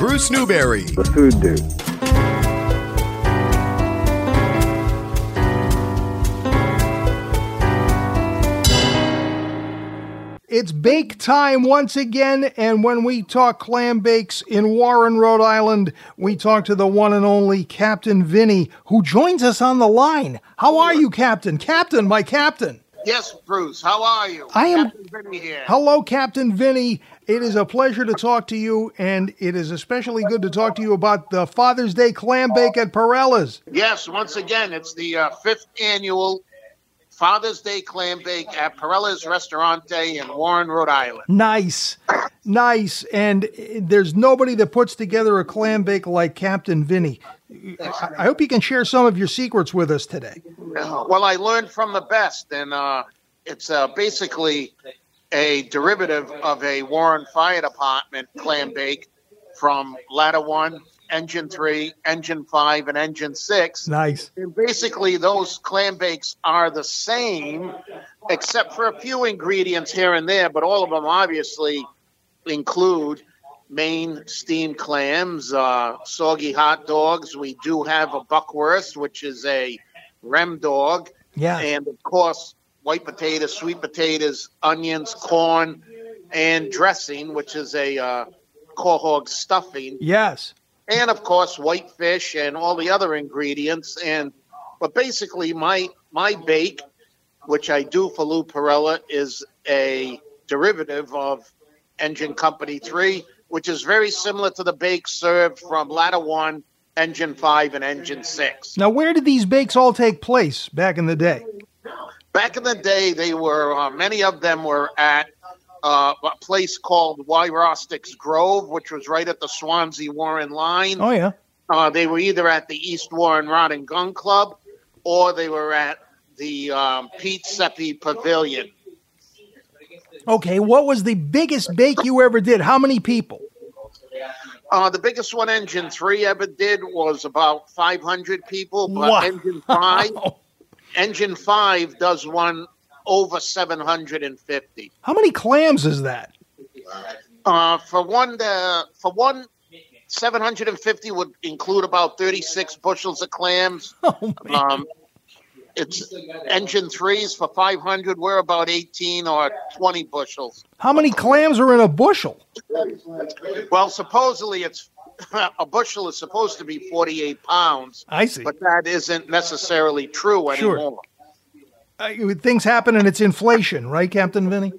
Bruce Newbury. The food dude. It's bake time once again, and when we talk clam bakes in Warren, Rhode Island, we talk to the one and only Captain Vinny, who joins us on the line. How are you, Captain? Captain, my captain. Yes, Bruce. How are you? I am- Captain Vinny here. Hello, Captain Vinny. It is a pleasure to talk to you, and it is especially good to talk to you about the Father's Day clam bake at Perella's. Yes, once again, it's the uh, fifth annual Father's Day clam bake at Perella's Restaurante in Warren, Rhode Island. Nice, nice. And uh, there's nobody that puts together a clam bake like Captain Vinny. I I hope you can share some of your secrets with us today. Well, I learned from the best, and uh, it's uh, basically a derivative of a Warren Fire Department clam bake from Ladder 1, Engine 3, Engine 5, and Engine 6. Nice. And basically, those clam bakes are the same, except for a few ingredients here and there, but all of them obviously include Maine steamed clams, uh, soggy hot dogs. We do have a buckwurst, which is a rem dog, Yeah. and of course, white potatoes, sweet potatoes, onions, corn, and dressing, which is a uh, quahog stuffing Yes. and of course white fish and all the other ingredients and but basically my my bake which i do for lou perella is a derivative of engine company 3 which is very similar to the bake served from ladder 1 engine 5 and engine 6 Now, where did these bakes all take place back in the day? Back in the day they were uh, many of them were at uh, a place called Wyrostick's Grove, which was right at the Swansea Warren line. Oh, yeah. Uh, they were either at the East Warren Rod and Gun Club or they were at the um, Pete Seppi Pavilion. Okay. What was the biggest bake you ever did? How many people? Uh, the biggest one Engine 3 ever did was about 500 people, but Wow. Engine 5 Engine 5 does one over 750. How many clams is that? Uh, for one, uh, for one, 750 would include about 36 bushels of clams. Oh. Um, it's engine threes for 500. We're about 18 or 20 bushels. How many clams are in a bushel? Well, supposedly it's a bushel is supposed to be 48 pounds, I see. but that isn't necessarily true Sure. anymore. Uh, things happen and it's inflation, right, Captain Vinny?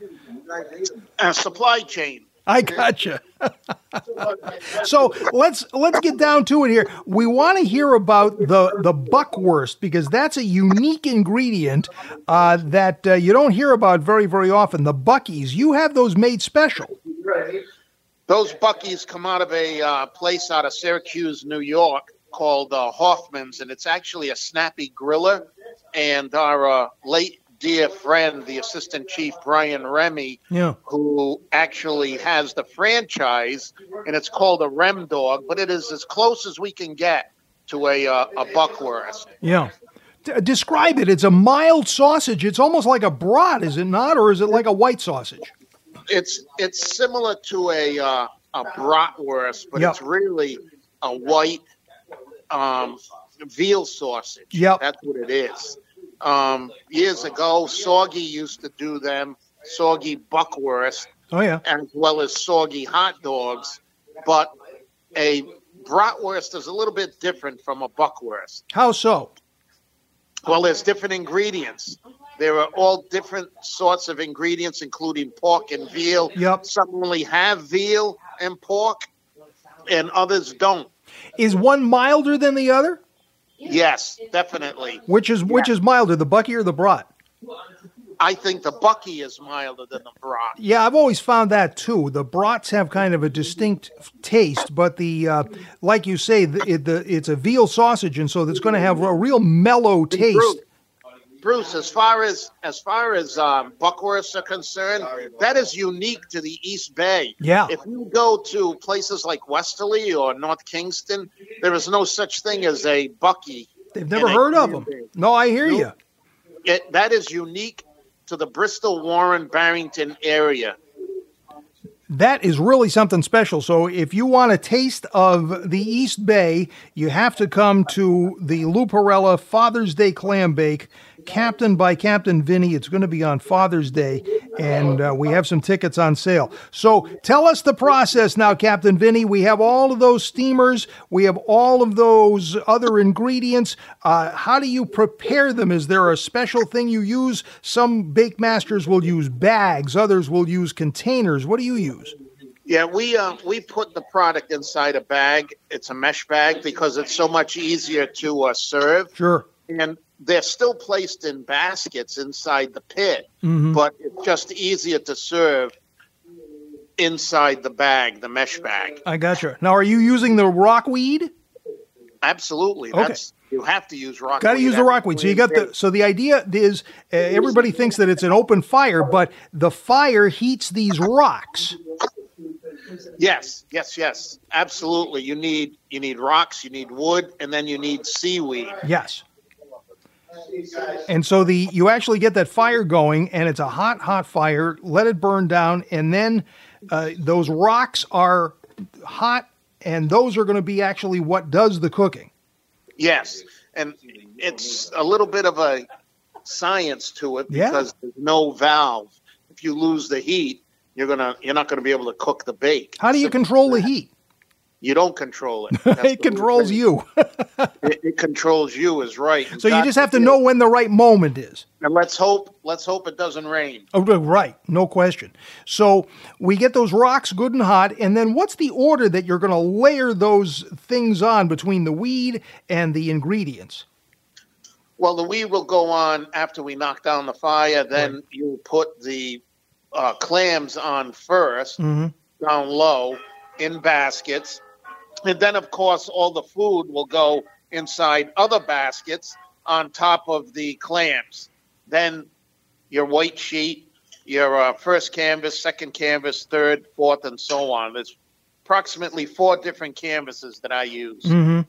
Uh, supply chain. I gotcha. so let's let's get down to it here. We want to hear about the the buckwurst because that's a unique ingredient uh, that uh, you don't hear about very very often. The buckies, you have those made special. Those Buckies come out of a uh, place out of Syracuse, New York, called uh, Hofmann's, and it's actually a snappy griller. And our uh, late dear friend, the assistant chief Brian Remy, Yeah. who actually has the franchise, and it's called a Rem Dog, but it is as close as we can get to a uh, a buckwurst. Yeah. D- describe it. It's a mild sausage. It's almost like a brat, is it not, or is it like a white sausage? It's it's similar to a uh, a bratwurst, but Yep. it's really a white um, veal sausage. Yep. that's what it is. Um, years ago, Soggy used to do them, Soggy buckwurst, Oh yeah. as well as Soggy hot dogs. But a bratwurst is a little bit different from a buckwurst. How so? Well, there's different ingredients. There are all different sorts of ingredients, including pork and veal. Yep. Some only have veal and pork, and others don't. Is one milder than the other? Yes, definitely. Which is which is milder, the bucky or the brat? I think the bucky is milder than the brat. Yeah, I've always found that too. The brats have kind of a distinct taste, but the uh, like you say, the, it, the it's a veal sausage, and so it's going to have a real mellow taste. Bruce, Bruce, as far as as far as um, buckwursts are concerned, that is unique to the East Bay. Yeah. If you go to places like Westerly or North Kingstown, there is no such thing as a bucky. They've never heard of them. bake. No, I hear Nope. you. It, that is unique to the Bristol, Warren, Barrington area. That is really something special. So, if you want a taste of the East Bay, you have to come to the Lou Perella Father's Day Clam Bake captained by Captain Vinny. It's going to be on Father's Day, and uh, we have some tickets on sale. So tell us the process now, Captain Vinny. We have all of those steamers, we have all of those other ingredients. Uh, how do you prepare them? Is there a special thing you use? Some bake masters will use bags, others will use containers. What do you use? Yeah, we uh, we put the product inside a bag. It's a mesh bag because it's so much easier to uh, serve. Sure. And they're still placed in baskets inside the pit, mm-hmm. but it's just easier to serve inside the bag, the mesh bag. I gotcha. Now, are you using the rockweed? Absolutely. Okay. That's you have to use rockweed. Got to use the rockweed. So you got the. So the idea is, uh, everybody thinks that it's an open fire, but the fire heats these rocks. Yes, yes, yes, absolutely. You need you need rocks, you need wood, and then you need seaweed. Yes. And so the you actually get that fire going, and it's a hot, hot fire. Let it burn down, and then uh, those rocks are hot, and those are going to be actually what does the cooking. Yes, and it's a little bit of a science to it because yeah. there's no valve. If you lose the heat, you're gonna you're not gonna be able to cook the bake. How do you control the heat? You don't control it. it controls you. it, it, controls you is right. so you just have to know when the right moment is. And let's hope let's hope it doesn't rain. Oh, right, no question. So we get those rocks good and hot, and then what's the order that you're going to layer those things on between the weed and the ingredients? Well, the weed will go on after we knock down the fire. Then right. you put the uh, clams on 1st mm-hmm. down low in baskets and then, of course, all the food will go inside other baskets on top of the clams. Then your white sheet, your uh, first canvas, second canvas, third, fourth, and so on. There's approximately four different canvases that I use. Mm-hmm.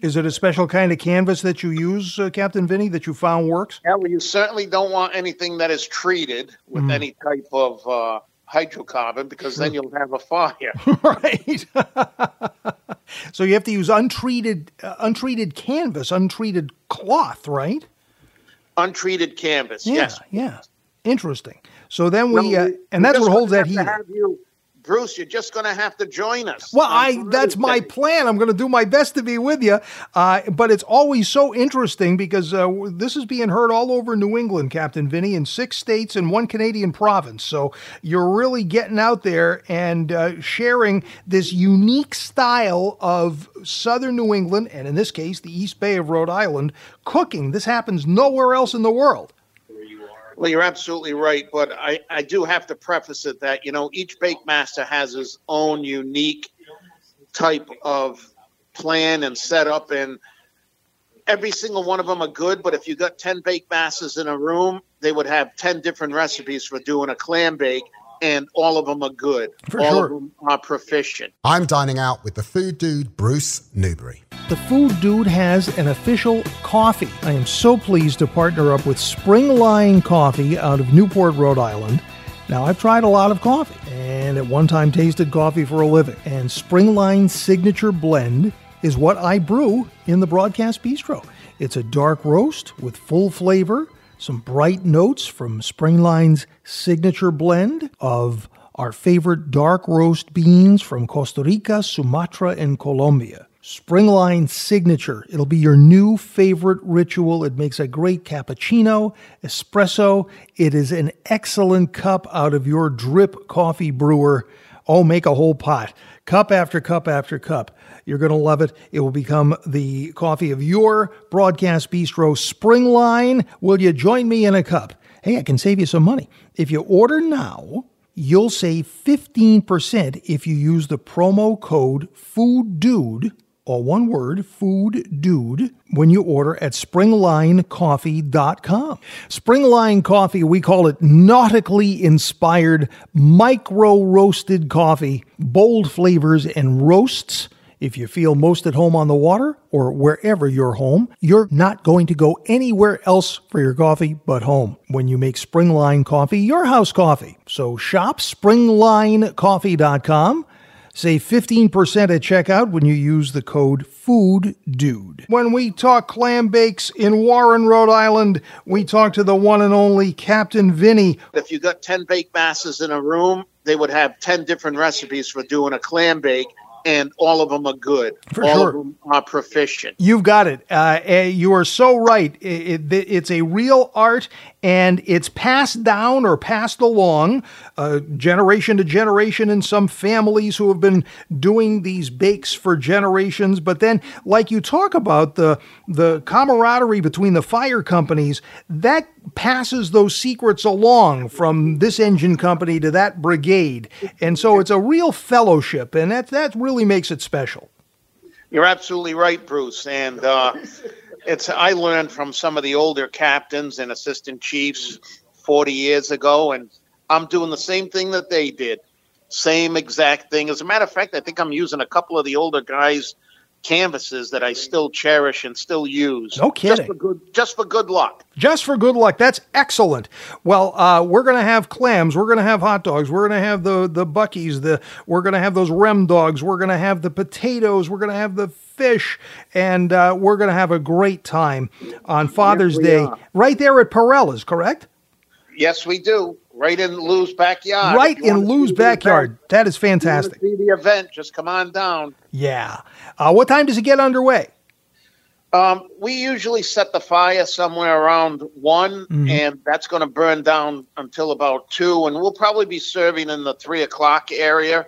Is it a special kind of canvas that you use, uh, Captain Vinny, that you found works? Yeah, well, you certainly don't want anything that is treated with mm. any type of uh, hydrocarbon because then you'll have a fire. right. so you have to use untreated uh, untreated canvas, untreated cloth, right? Untreated canvas. Yeah, yes. Yeah. Interesting. So then we, uh, and that's what holds that heat. Bruce, you're just going to have to join us. Well, I that's my plan. I'm going to do my best to be with you. Uh, but it's always so interesting because uh, this is being heard all over New England, Captain Vinny, in six states and one Canadian province. So you're really getting out there and uh, sharing this unique style of southern New England, and in this case, the East Bay of Rhode Island, cooking. This happens nowhere else in the world. Well, you're absolutely right, but I, I do have to preface it that you know each bake master has his own unique type of plan and setup, and every single one of them are good. But if you got ten bake masters in a room, they would have ten different recipes for doing a clam bake, and all of them are good. For all sure. of them are proficient. I'm dining out with the food dude, Bruce Newbury. The Food Dude has an official coffee. I am so pleased to partner up with Springline Coffee out of Newport, Rhode Island. Now, I've tried a lot of coffee and at one time tasted coffee for a living. And Springline's signature blend is what I brew in the Broadcast Bistro. It's a dark roast with full flavor, some bright notes from Springline's signature blend of our favorite dark roast beans from Costa Rica, Sumatra, and Colombia. Springline Signature. It'll be your new favorite ritual. It makes a great cappuccino, espresso. It is an excellent cup out of your drip coffee brewer. Oh, make a whole pot. Cup after cup after cup. You're going to love it. It will become the coffee of your broadcast bistro. Springline, will you join me in a cup? Hey, I can save you some money. If you order now, you'll save 15% if you use the promo code FOODDUDE all one word, food dude, when you order at springlinecoffee.com. Springline coffee, we call it nautically inspired, micro roasted coffee, bold flavors and roasts If you feel most at home on the water or wherever you're home, you're not going to go anywhere else for your coffee but home when you make Springline Coffee your house coffee. So shop springlinecoffee.com. Save 15% at checkout when you use the code FOODDUDE. When we talk clam bakes in Warren, Rhode Island, we talk to the one and only Captain Vinny. If you got 10 bake masses in a room, they would have 10 different recipes for doing a clam bake and all of them are good. For all sure. of them are proficient. You've got it. Uh, eh, you are so right. It, it, it's a real art, and it's passed down or passed along uh, generation to generation in some families who have been doing these bakes for generations. But then, like you talk about the the camaraderie between the fire companies, that passes those secrets along from this engine company to that brigade, and so it's a real fellowship, and that that really makes it special. You're absolutely right, Bruce. And uh, it's I learned from some of the older captains and assistant chiefs 40 years ago, and I'm doing the same thing that they did. Same exact thing. As a matter of fact, I think I'm using a couple of the older guys' canvases that I still cherish and still use. No kidding. Just for good, just for good luck. just for good luck. That's excellent. Well, uh, we're going to have clams. We're going to have hot dogs. We're going to have the the buckies. The we're going to have those rem dogs. We're going to have the potatoes. We're going to have the fish, and uh, we're going to have a great time on Father's Day are. right there at Perella's. Correct? Yes, we do. Right in Lou's backyard. right in Lou's backyard. event- That is if you wanna fantastic. See the event. Just come on down. Yeah. Uh, what time does it get underway? Um, we usually set the fire somewhere around one, Mhm. and that's going to burn down until about two, and we'll probably be serving in the three o'clock area.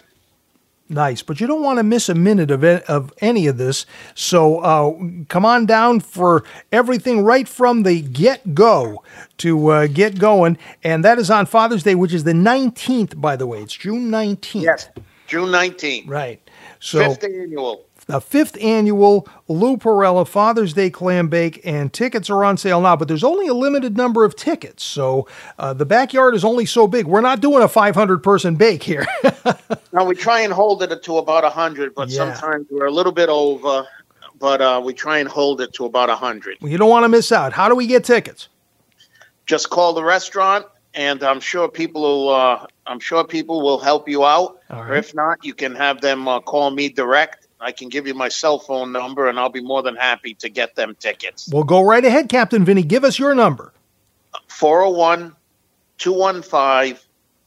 Nice, but you don't want to miss a minute of it, of any of this. So uh, come on down for everything right from the get go to uh, get going, and that is on Father's Day, which is the nineteenth. By the way, it's June nineteenth. Yes, June nineteenth, Right. So fifth annual. The fifth annual Lou Perella Father's Day Clam Bake, and tickets are on sale now, but there's only a limited number of tickets. So uh, the backyard is only so big. We're not doing a 500 person bake here. Now we try and hold it to about hundred, but Yeah. sometimes we're a little bit over. But uh, we try and hold it to about hundred. you don't want to miss out. How do we get tickets? Just call the restaurant, and I'm sure people will. Uh, I'm sure people will help you out. All Or if not, you can have them uh, call me direct. I can give you my cell phone number, and I'll be more than happy to get them tickets. Well, go right ahead, Captain Vinny. Give us your number. 401 215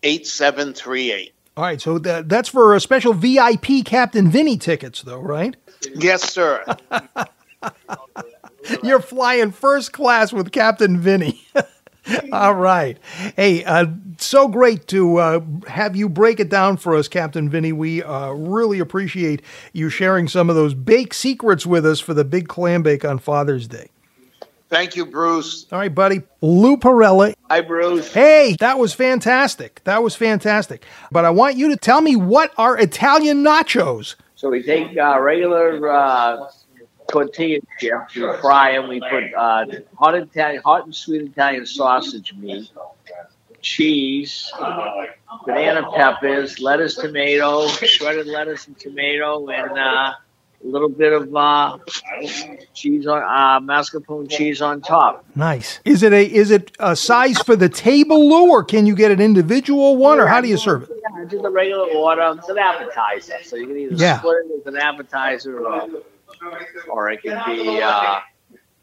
8738. All right, so that, that's for a special VIP Captain Vinny tickets, though, right? Yes, sir. You're flying first class with Captain Vinny. All right. Hey, uh, so great to uh, have you break it down for us, Captain Vinny. We uh, really appreciate you sharing some of those bake secrets with us for the big clam bake on Father's Day. Thank you, Bruce. All right, buddy. Lou Perella. Hi, Bruce. Hey, that was fantastic. That was fantastic. But I want you to tell me what are Italian nachos? So we take uh, regular uh, tortilla chips, we fry them. We put uh, hot Italian, hot and sweet Italian sausage meat, cheese, banana peppers, lettuce, tomato, shredded lettuce and tomato, and uh, a little bit of uh, cheese on uh, mascarpone cheese on top. Nice. Is it a is it a size for the table, Lou, or can you get an individual one, or how do you serve it? Yeah, just a regular order. It's an appetizer, so you can either Yeah. split it as an appetizer or, or it can be, uh,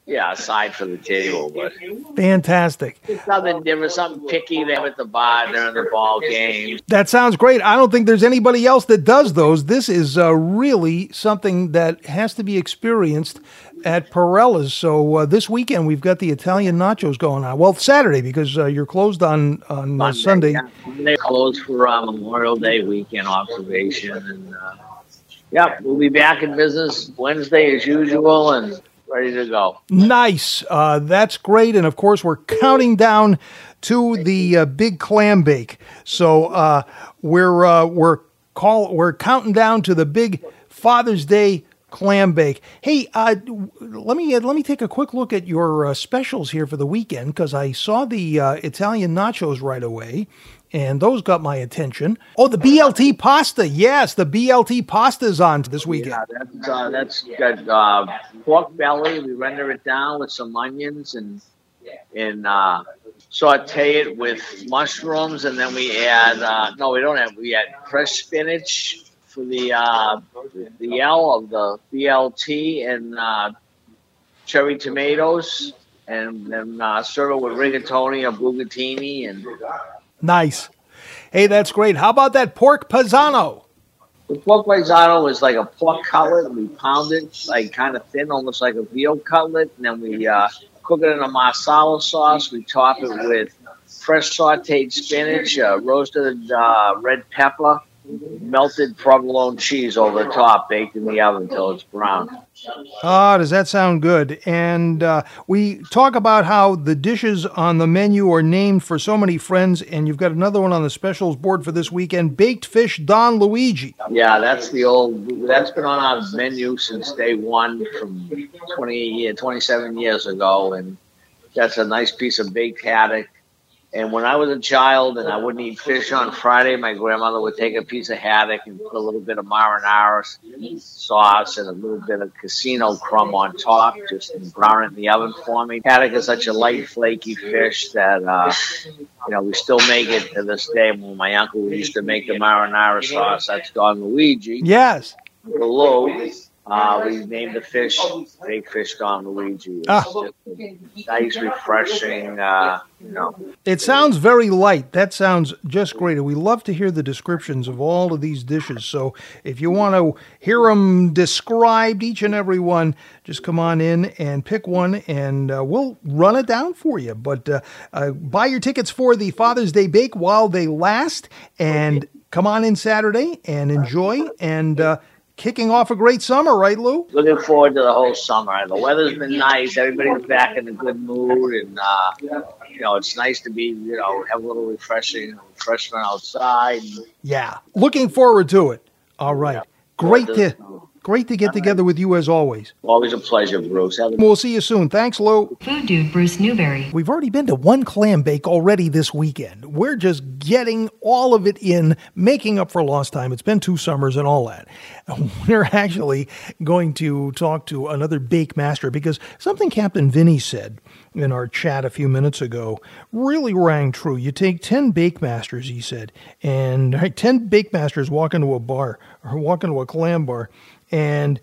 yeah, a side for the table. But Fantastic. it's nothing different, something picky there at the bar during the ball game. That sounds great. I don't think there's anybody else that does those. This is uh, really something that has to be experienced at Perella's. So uh, this weekend we've got the Italian nachos going on. Well, Saturday because uh, you're closed on on uh, Sunday. Yeah. They're closed for uh, Memorial Day weekend observation. And, uh, yeah, we'll be back in business Wednesday as usual and ready to go. Nice. Uh, that's great. And of course, we're counting down to the uh, big clam bake. So uh, we're uh, we're call we're counting down to the big Father's Day clam bake. Hey, uh, let me let me take a quick look at your uh, specials here for the weekend because I saw the Italian nachos right away. And those got my attention. Oh, the BLT pasta. Yes, the BLT pasta is on this weekend. Yeah, that's uh, that's got uh, pork belly. We render it down with some onions and and uh, saute it with mushrooms, and then we add. Uh, no, we don't have. We add fresh spinach for the uh, the L of the BLT and uh, cherry tomatoes, and then uh, serve it with rigatoni or bucatini and. Nice. Hey, that's great. How about that pork pisano? The pork paisano is like a pork cutlet. We pound it like kind of thin, almost like a veal cutlet, and then we uh, cook it in a marsala sauce. We top it with fresh sautéed spinach, uh, roasted uh, red pepper, melted provolone cheese over the top, baked in the oven until it's brown. Ah, does that sound good? And uh, we talk about how the dishes on the menu are named for so many friends, and you've got another one on the specials board for this weekend baked fish Don Luigi. Yeah, that's the old, that's been on our menu since day one from 20 27 years ago. And that's a nice piece of baked haddock. And when I was a child and I wouldn't eat fish on Friday, my grandmother would take a piece of haddock and put a little bit of marinara sauce and a little bit of casino crumb on top, just and brown it in the oven for me. Haddock is such a light, flaky fish that, uh, you know, we still make it to this day. When my uncle used to make the marinara sauce, that's Don Luigi. Yes. Below, uh, we named the fish Big Fish Don Luigi. It's Ah. nice, refreshing, uh, you know. It sounds very light. That sounds just great. We love to hear the descriptions of all of these dishes. So if you want to hear them described, each and every one, just come on in and pick one and uh, we'll run it down for you. But uh, uh, buy your tickets for the Father's Day Bake while they last and come on in Saturday and enjoy and uh, kicking off a great summer, right, Lou? Looking forward to the whole summer. The weather's been nice. Everybody's back in a good mood, and uh, you know it's nice to be, you know, have a little refreshing refreshment outside. Yeah. Looking forward to it. All right. Great to great to get together with you as always. Always a pleasure, Bruce. Have a We'll see you soon. Thanks, Lou. Food Dude Bruce Newbury. We've already been to one clam bake already this weekend. We're just getting all of it in, making up for lost time. It's been two summers and all that. We're actually going to talk to another bake master because something Captain Vinny said in our chat a few minutes ago really rang true. You take 10 bake masters, he said, and right, 10 bake masters walk into a bar or walk into a clam bar and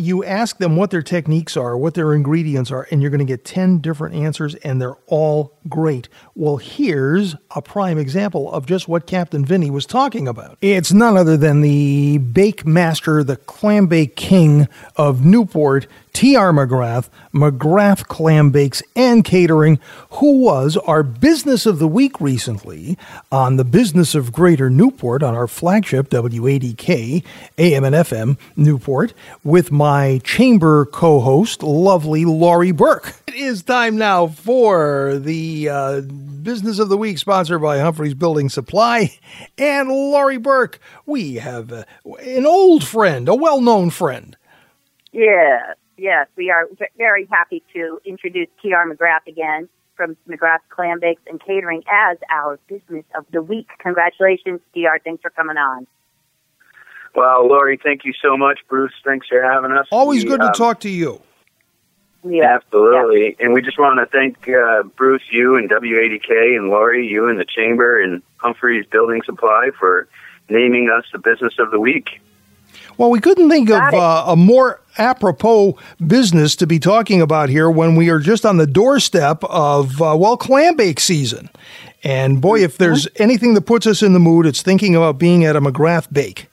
you ask them what their techniques are, what their ingredients are, and you're going to get 10 different answers, and they're all great. Well, here's a prime example of just what Captain Vinny was talking about. It's none other than the bake master, the clam bake king of Newport, T.R. McGrath, McGrath Clam Bakes and Catering, who was our business of the week recently on the business of Greater Newport on our flagship WADK AM and FM Newport with my chamber co-host, lovely Laurie Burke. It is time now for the uh, business of the week sponsored by Humphreys Building Supply and Laurie Burke. We have uh, an old friend, a well-known friend. Yes, yes, we are very happy to introduce TR McGrath again from McGrath Clam Bakes and Catering as our business of the week. Congratulations, TR. Thanks for coming on. Well, Lori, thank you so much. Bruce, thanks for having us. Always We, good to um, talk to you. Yeah, Absolutely. And we just want to thank uh, Bruce, you and WADK, and Lori, you and the Chamber, and Humphreys Building Supply for naming us the business of the week. Well, we couldn't think of Got it. uh, a more apropos business to be talking about here when we are just on the doorstep of, uh, well, clam bake season. And boy, if there's anything that puts us in the mood, it's thinking about being at a McGrath bake.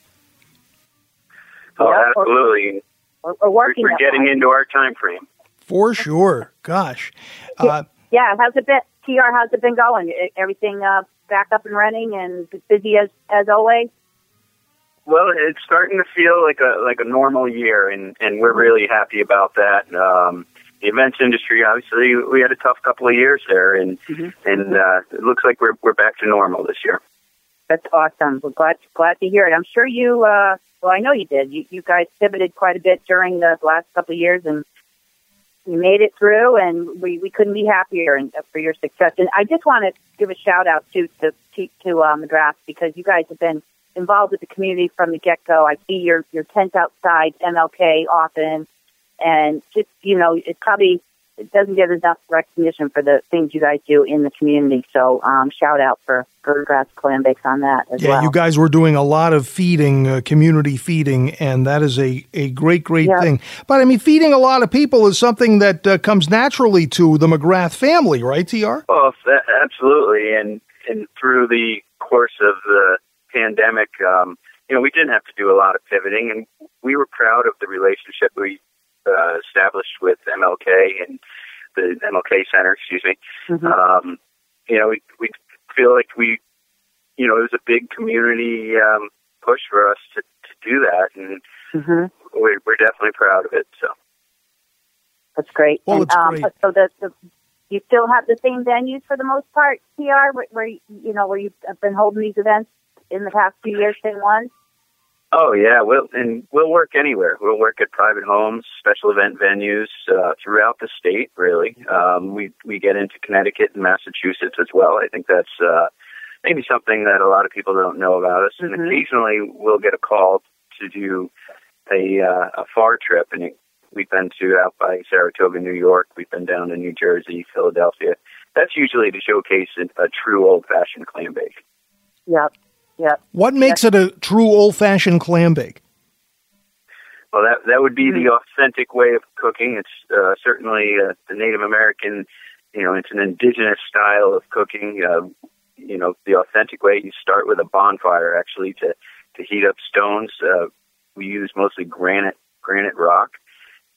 Oh, Yeah, or- absolutely. We're, we're We're, working. we're getting way. into our time frame. For sure. Gosh. Uh, Yeah, how's it been? TR, how's it been going? Everything uh, back up and running and busy as as always. Well, it's starting to feel like a like a normal year, and and we're really happy about that. Um, the events industry, obviously, we had a tough couple of years there, and and uh, it looks like we're we're back to normal this year. That's awesome. We're glad glad to hear it. I'm sure you. Uh, well, I know you did. You you guys pivoted quite a bit during the last couple of years, and you made it through, and we, we couldn't be happier and, for your success. And I just want to give a shout out to to to, um, McGrath because you guys have been involved with the community from the get go. I see your your tent outside MLK often, and just you know, it probably it doesn't get enough recognition for the things you guys do in the community. So um, shout out for Grass Clam Bakes on that as yeah, well. Yeah, you guys were doing a lot of feeding, uh, community feeding, and that is a, a great, great Yeah. thing. But I mean, feeding a lot of people is something that uh, comes naturally to the McGrath family, right, TR? Well, absolutely, and and through the course of the pandemic, um, you know, we didn't have to do a lot of pivoting, and we were proud of the relationship we uh, established with MLK and the MLK Center. Excuse me. Mhm. Um, you know, we we feel like we, you know, it was a big community um, push for us to to do that, and hmm we're, we're definitely proud of it. So. That's great. Well, and, it's um, great. So the, the you still have the same venues for the most part, TR, where, where you you know where you've been holding these events in the past few years, same ones. Oh yeah, we'll and we'll work anywhere. We'll work at private homes, special event venues uh, throughout the state. Really, um, we we get into Connecticut and Massachusetts as well. I think that's uh, maybe something that a lot of people don't know about us. And Mhm. occasionally, we'll get a call to do a uh, a far trip, and it, we've been to out by Saratoga, New York. We've been down to New Jersey, Philadelphia. That's usually to showcase a, a true old fashioned clam bake. Yep. Yep. What makes it a true old fashioned clam bake? Well, that that would be Hmm. the authentic way of cooking. It's uh, certainly uh, the Native American, you know, it's an indigenous style of cooking. Uh, you know, the authentic way. You start with a bonfire actually to to heat up stones. Uh, we use mostly granite granite rock,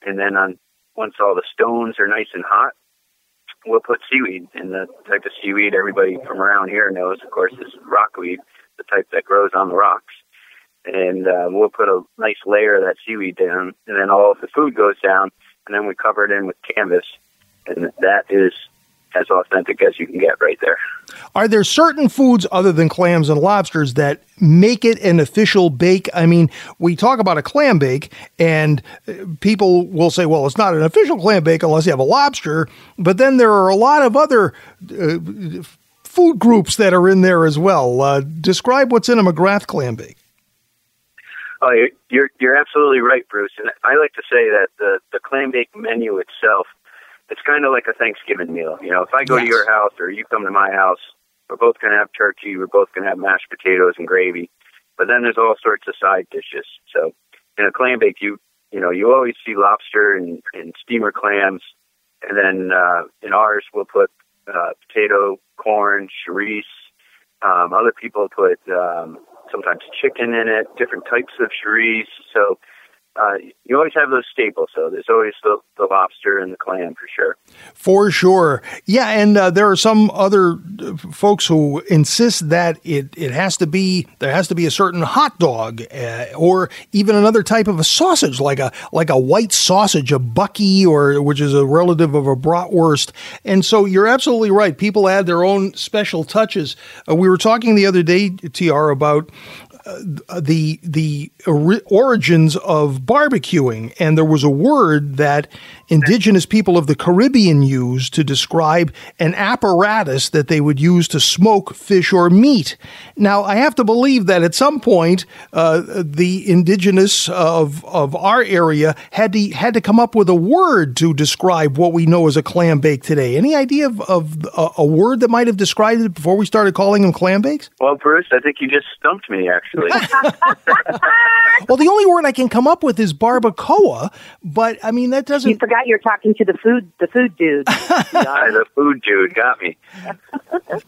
and then on once all the stones are nice and hot, we'll put seaweed. And the type of seaweed everybody from around here knows, of course, is rockweed, the type that grows on the rocks and uh, we'll put a nice layer of that seaweed down, and then all of the food goes down, and then we cover it in with canvas, and that is as authentic as you can get right there. Are there certain foods other than clams and lobsters that make it an official bake? I mean, we talk about a clam bake, and uh, people will say, well, it's not an official clam bake unless you have a lobster. But then there are a lot of other uh, food groups that are in there as well. Uh, describe what's in a McGrath clam bake. Oh, you're, you're you're absolutely right, Bruce. And I like to say that the the clam bake menu itself, it's kind of like a Thanksgiving meal. You know, if I go to your house or you come to my house, we're both going to have turkey. We're both going to have mashed potatoes and gravy. But then there's all sorts of side dishes. So in a clam bake, you you know you always see lobster and, and steamer clams, and then uh, in ours we'll put uh, potato, corn, chorizo. Um, other people put um, sometimes chicken in it, different types of chorizo. So uh, you always have those staples. So there's always the, the lobster and the clam for sure. For sure. Yeah, and uh, there are some other folks who insist that it, it has to be there has to be a certain hot dog uh, or even another type of a sausage like a like a white sausage, a bucky or which is a relative of a bratwurst. And so you're absolutely right. People add their own special touches. Uh, we were talking the other day TR about the the ori- origins of barbecuing, and there was a word that indigenous people of the Caribbean used to describe an apparatus that they would use to smoke fish or meat. Now, I have to believe that at some point, uh, the indigenous of of our area had to had to come up with a word to describe what we know as a clam bake today. Any idea of, of a, a word that might have described it before we started calling them clam bakes? Well, Bruce, I think you just stumped me actually. Well, the only word I can come up with is barbacoa, but I mean that doesn't. You forgot you're talking to the food the food dude. Uh, the food dude got me.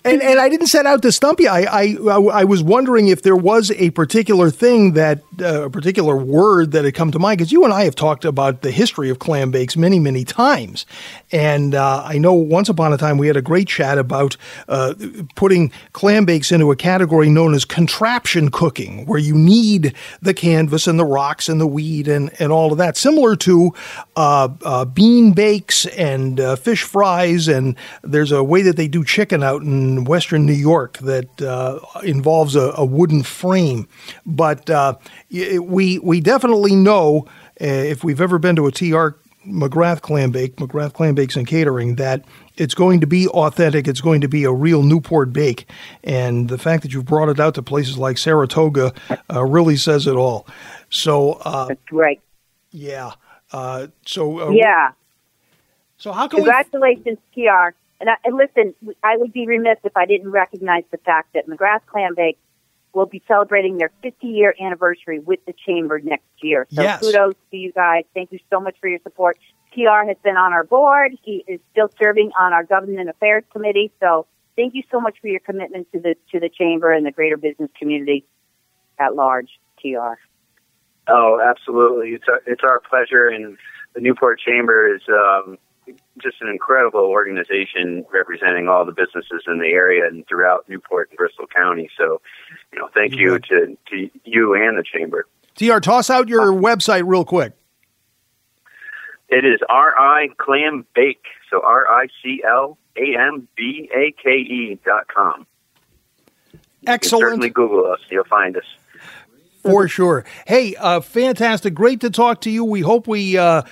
And, and I didn't set out to stump you. I, I I was wondering if there was a particular thing that uh, a particular word that had come to mind because you and I have talked about the history of clam bakes many many times, and uh, I know once upon a time we had a great chat about uh, putting clam bakes into a category known as contraption cooking, where you need the canvas and the rocks and the weed and and all of that, similar to uh, uh, bean bakes and uh, fish fries, and there's a way that they do chicken out in Western New York that uh, involves a, a wooden frame. But we we definitely know if we've ever been to a TR McGrath Clam Bake, McGrath Clam Bakes and Catering, that it's going to be authentic. It's going to be a real Newport bake. And the fact that you've brought it out to places like Saratoga uh, really says it all. So, uh, That's right. yeah. Uh, so, uh, Yeah. So, how can Congratulations, TR. And, I, and listen, I would be remiss if I didn't recognize the fact that McGrath Clam Bake will be celebrating their 50 year anniversary with the Chamber next year. So Yes. kudos to you guys. Thank you so much for your support. TR has been on our board. He is still serving on our Government Affairs Committee. So thank you so much for your commitment to the to the Chamber and the greater business community at large, TR. Oh, absolutely. It's our, it's our pleasure, and the Newport Chamber is um, just an incredible organization representing all the businesses in the area and throughout Newport and Bristol County. So, you know, thank you to, to you and the Chamber. TR, toss out your website real quick. It is R.I. Clam Bake, so R I C L A M B A K E dot com. Excellent. certainly Google us, you'll find us. For sure. Hey, uh, fantastic. Great to talk to you. We hope we uh,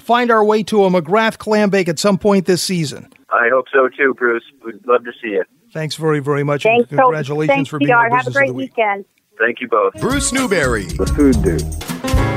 find our way to a McGrath clam bake at some point this season. I hope so too, Bruce. We'd love to see you. Thanks very, very much. Thanks, and so- congratulations thanks, for being TR. our Have a great the week. weekend. Thank you both. Bruce Newbury. The food dude.